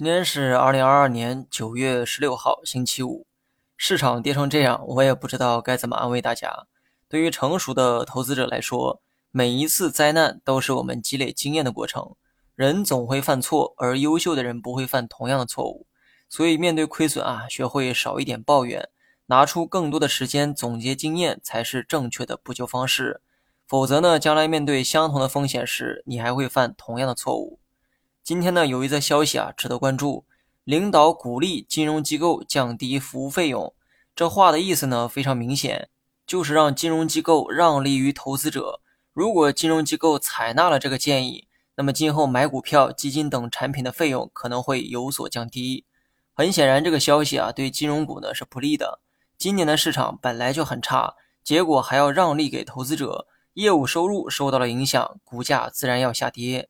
今天是二零二二年九月十六号，星期五。市场跌成这样，我也不知道该怎么安慰大家。对于成熟的投资者来说，每一次灾难都是我们积累经验的过程。人总会犯错，而优秀的人不会犯同样的错误。所以，面对亏损啊，学会少一点抱怨，拿出更多的时间总结经验，才是正确的补救方式。否则呢，将来面对相同的风险时，你还会犯同样的错误。今天呢，有一则消息啊，值得关注。领导鼓励金融机构降低服务费用，这话的意思呢非常明显，就是让金融机构让利于投资者。如果金融机构采纳了这个建议，那么今后买股票、基金等产品的费用可能会有所降低。很显然，这个消息啊对金融股呢是不利的。今年的市场本来就很差，结果还要让利给投资者，业务收入受到了影响，股价自然要下跌。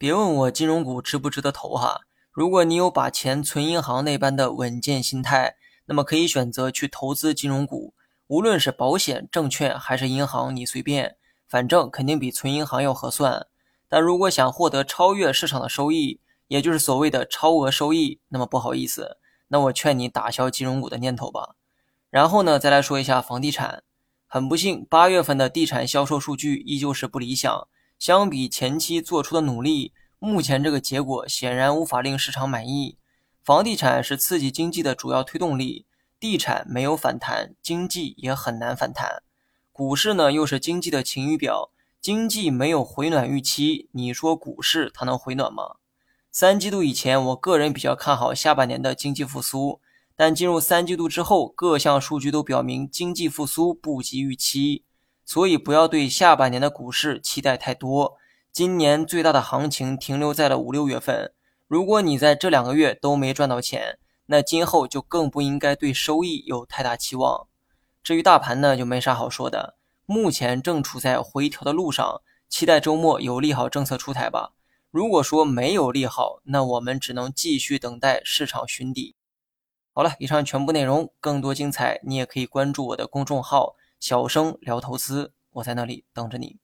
别问我金融股值不值得投哈，如果你有把钱存银行那般的稳健心态，那么可以选择去投资金融股，无论是保险、证券还是银行，你随便，反正肯定比存银行要合算。但如果想获得超越市场的收益，也就是所谓的超额收益，那么不好意思，那我劝你打消金融股的念头吧。然后呢，再来说一下房地产，很不幸，八月份的地产销售数据依旧是不理想。相比前期做出的努力，目前这个结果显然无法令市场满意。房地产是刺激经济的主要推动力，地产没有反弹，经济也很难反弹。股市呢，又是经济的晴雨表，经济没有回暖预期，你说股市它能回暖吗？三季度以前，我个人比较看好下半年的经济复苏，但进入三季度之后，各项数据都表明经济复苏不及预期。所以不要对下半年的股市期待太多。今年最大的行情停留在了五六月份。如果你在这两个月都没赚到钱，那今后就更不应该对收益有太大期望。至于大盘呢，就没啥好说的。目前正处在回调的路上，期待周末有利好政策出台吧。如果说没有利好，那我们只能继续等待市场寻底。好了，以上全部内容，更多精彩你也可以关注我的公众号。小生聊投资，我在那里等着你。